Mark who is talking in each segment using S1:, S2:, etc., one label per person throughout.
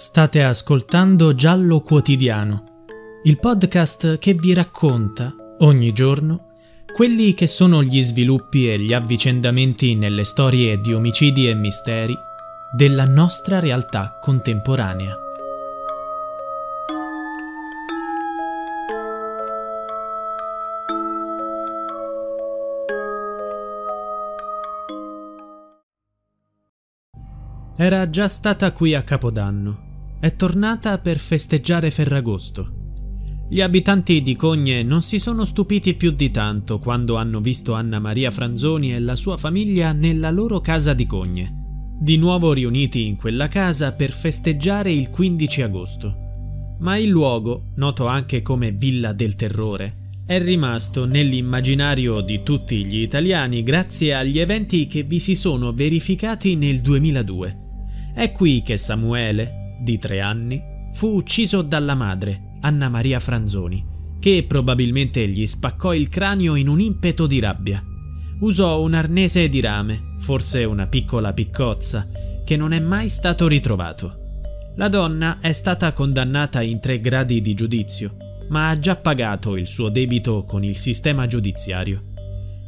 S1: State ascoltando Giallo Quotidiano, il podcast che vi racconta ogni giorno quelli che sono gli sviluppi e gli avvicendamenti nelle storie di omicidi e misteri della nostra realtà contemporanea. Era già stata qui a Capodanno è tornata per festeggiare Ferragosto. Gli abitanti di Cogne non si sono stupiti più di tanto quando hanno visto Anna Maria Franzoni e la sua famiglia nella loro casa di Cogne, di nuovo riuniti in quella casa per festeggiare il 15 agosto. Ma il luogo, noto anche come Villa del Terrore, è rimasto nell'immaginario di tutti gli italiani grazie agli eventi che vi si sono verificati nel 2002. È qui che Samuele, di tre anni, fu ucciso dalla madre, Anna Maria Franzoni, che probabilmente gli spaccò il cranio in un impeto di rabbia. Usò un arnese di rame, forse una piccola piccozza, che non è mai stato ritrovato. La donna è stata condannata in tre gradi di giudizio, ma ha già pagato il suo debito con il sistema giudiziario.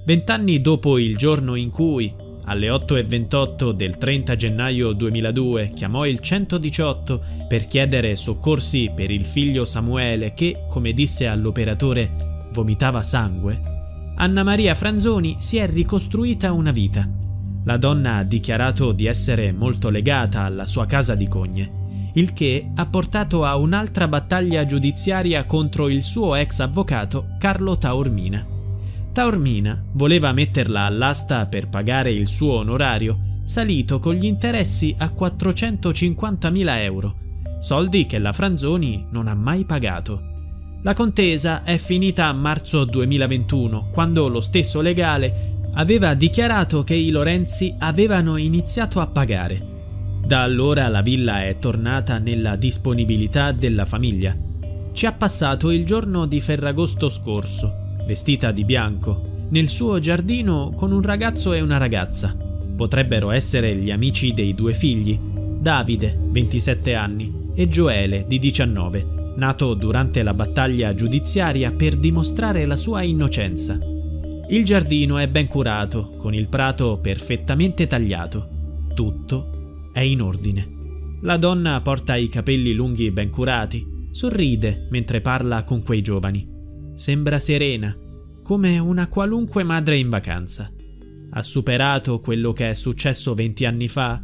S1: Vent'anni dopo il giorno in cui, alle 8.28 del 30 gennaio 2002 chiamò il 118 per chiedere soccorsi per il figlio Samuele che, come disse all'operatore, vomitava sangue. Anna Maria Franzoni si è ricostruita una vita. La donna ha dichiarato di essere molto legata alla sua casa di Cogne, il che ha portato a un'altra battaglia giudiziaria contro il suo ex avvocato Carlo Taormina. Taormina voleva metterla all'asta per pagare il suo onorario, salito con gli interessi a 450.000 euro, soldi che la Franzoni non ha mai pagato. La contesa è finita a marzo 2021, quando lo stesso legale aveva dichiarato che i Lorenzi avevano iniziato a pagare. Da allora la villa è tornata nella disponibilità della famiglia. Ci ha passato il giorno di Ferragosto scorso vestita di bianco, nel suo giardino con un ragazzo e una ragazza. Potrebbero essere gli amici dei due figli, Davide, 27 anni, e Gioele, di 19, nato durante la battaglia giudiziaria per dimostrare la sua innocenza. Il giardino è ben curato, con il prato perfettamente tagliato. Tutto è in ordine. La donna porta i capelli lunghi ben curati, sorride mentre parla con quei giovani. Sembra serena, come una qualunque madre in vacanza. Ha superato quello che è successo venti anni fa?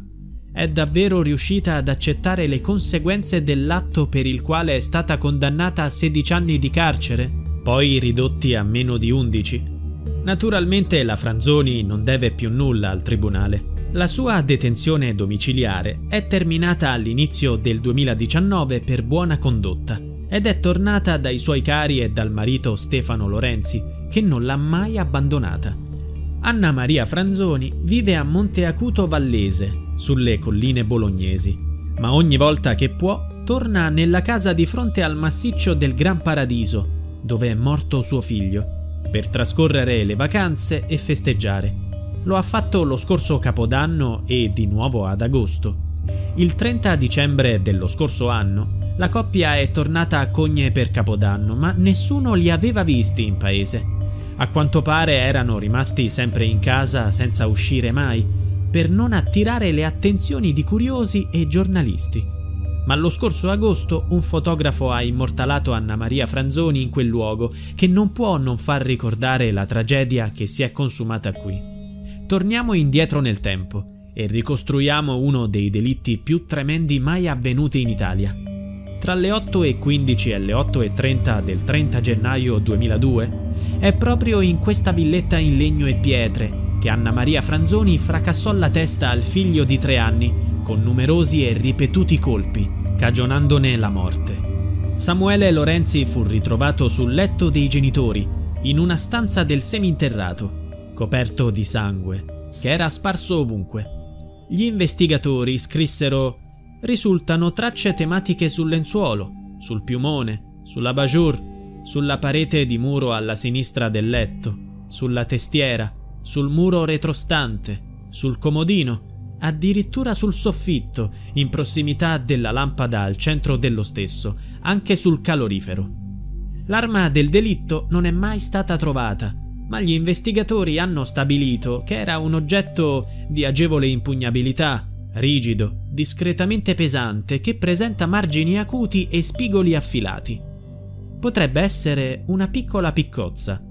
S1: È davvero riuscita ad accettare le conseguenze dell'atto per il quale è stata condannata a 16 anni di carcere, poi ridotti a meno di 11? Naturalmente la Franzoni non deve più nulla al tribunale. La sua detenzione domiciliare è terminata all'inizio del 2019 per buona condotta ed è tornata dai suoi cari e dal marito Stefano Lorenzi, che non l'ha mai abbandonata. Anna Maria Franzoni vive a Monte Acuto Vallese, sulle colline bolognesi, ma ogni volta che può torna nella casa di fronte al massiccio del Gran Paradiso, dove è morto suo figlio, per trascorrere le vacanze e festeggiare. Lo ha fatto lo scorso Capodanno e di nuovo ad agosto. Il 30 dicembre dello scorso anno la coppia è tornata a Cogne per Capodanno, ma nessuno li aveva visti in paese. A quanto pare erano rimasti sempre in casa senza uscire mai, per non attirare le attenzioni di curiosi e giornalisti. Ma lo scorso agosto un fotografo ha immortalato Anna Maria Franzoni in quel luogo che non può non far ricordare la tragedia che si è consumata qui. Torniamo indietro nel tempo e ricostruiamo uno dei delitti più tremendi mai avvenuti in Italia. Tra le 8.15 e le 8.30 del 30 gennaio 2002 è proprio in questa villetta in legno e pietre che Anna Maria Franzoni fracassò la testa al figlio di tre anni con numerosi e ripetuti colpi, cagionandone la morte. Samuele Lorenzi fu ritrovato sul letto dei genitori, in una stanza del seminterrato, coperto di sangue, che era sparso ovunque. Gli investigatori scrissero risultano tracce tematiche sul lenzuolo, sul piumone, sulla bajour, sulla parete di muro alla sinistra del letto, sulla testiera, sul muro retrostante, sul comodino, addirittura sul soffitto, in prossimità della lampada al centro dello stesso, anche sul calorifero. L'arma del delitto non è mai stata trovata, ma gli investigatori hanno stabilito che era un oggetto di agevole impugnabilità, rigido, discretamente pesante, che presenta margini acuti e spigoli affilati. Potrebbe essere una piccola piccozza.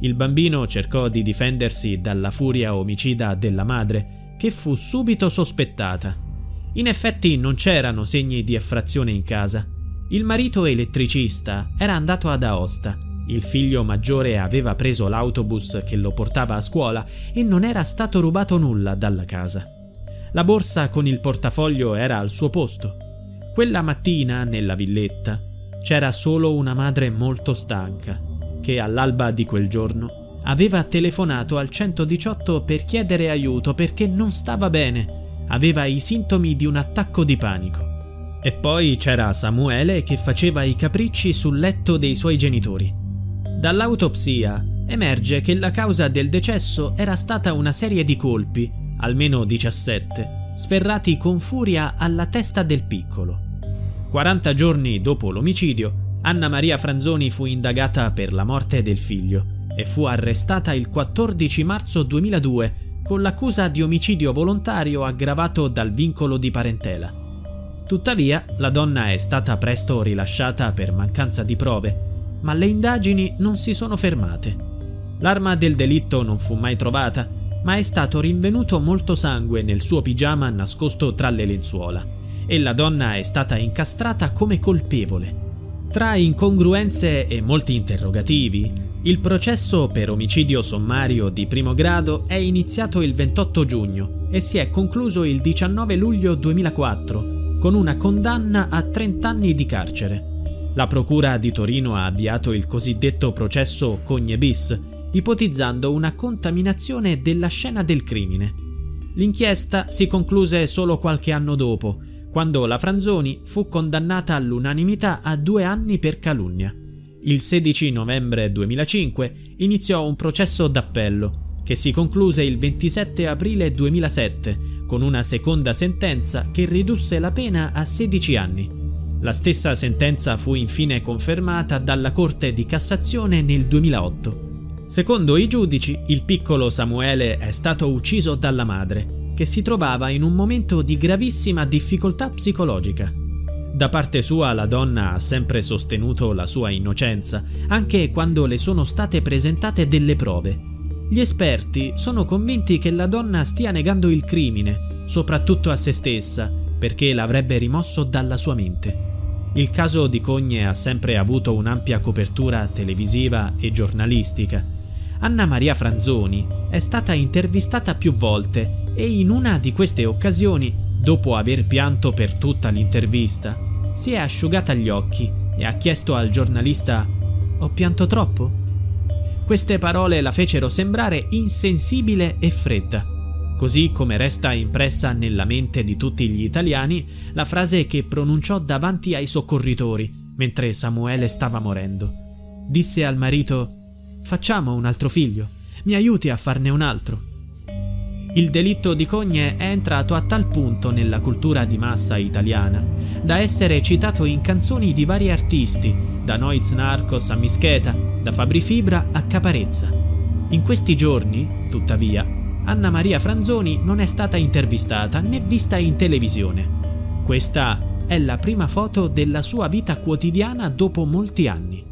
S1: Il bambino cercò di difendersi dalla furia omicida della madre, che fu subito sospettata. In effetti non c'erano segni di effrazione in casa. Il marito elettricista era andato ad Aosta il figlio maggiore aveva preso l'autobus che lo portava a scuola e non era stato rubato nulla dalla casa. La borsa con il portafoglio era al suo posto. Quella mattina, nella villetta, c'era solo una madre molto stanca, che all'alba di quel giorno aveva telefonato al 118 per chiedere aiuto perché non stava bene, aveva i sintomi di un attacco di panico. E poi c'era Samuele che faceva i capricci sul letto dei suoi genitori. Dall'autopsia emerge che la causa del decesso era stata una serie di colpi, almeno 17, sferrati con furia alla testa del piccolo. 40 giorni dopo l'omicidio, Anna Maria Franzoni fu indagata per la morte del figlio e fu arrestata il 14 marzo 2002 con l'accusa di omicidio volontario aggravato dal vincolo di parentela. Tuttavia, la donna è stata presto rilasciata per mancanza di prove ma le indagini non si sono fermate. L'arma del delitto non fu mai trovata, ma è stato rinvenuto molto sangue nel suo pigiama nascosto tra le lenzuola e la donna è stata incastrata come colpevole. Tra incongruenze e molti interrogativi, il processo per omicidio sommario di primo grado è iniziato il 28 giugno e si è concluso il 19 luglio 2004 con una condanna a 30 anni di carcere. La Procura di Torino ha avviato il cosiddetto processo Cogne bis, ipotizzando una contaminazione della scena del crimine. L'inchiesta si concluse solo qualche anno dopo, quando la Franzoni fu condannata all'unanimità a due anni per calunnia. Il 16 novembre 2005 iniziò un processo d'appello, che si concluse il 27 aprile 2007 con una seconda sentenza che ridusse la pena a 16 anni. La stessa sentenza fu infine confermata dalla Corte di Cassazione nel 2008. Secondo i giudici, il piccolo Samuele è stato ucciso dalla madre, che si trovava in un momento di gravissima difficoltà psicologica. Da parte sua la donna ha sempre sostenuto la sua innocenza, anche quando le sono state presentate delle prove. Gli esperti sono convinti che la donna stia negando il crimine, soprattutto a se stessa, perché l'avrebbe rimosso dalla sua mente. Il caso di Cogne ha sempre avuto un'ampia copertura televisiva e giornalistica. Anna Maria Franzoni è stata intervistata più volte e in una di queste occasioni, dopo aver pianto per tutta l'intervista, si è asciugata gli occhi e ha chiesto al giornalista Ho pianto troppo? Queste parole la fecero sembrare insensibile e fredda. Così come resta impressa nella mente di tutti gli italiani la frase che pronunciò davanti ai soccorritori mentre Samuele stava morendo. Disse al marito Facciamo un altro figlio, mi aiuti a farne un altro. Il delitto di cogne è entrato a tal punto nella cultura di massa italiana da essere citato in canzoni di vari artisti, da Noiz Narcos a Mischeta, da Fabri Fibra a Caparezza. In questi giorni, tuttavia, Anna Maria Franzoni non è stata intervistata né vista in televisione. Questa è la prima foto della sua vita quotidiana dopo molti anni.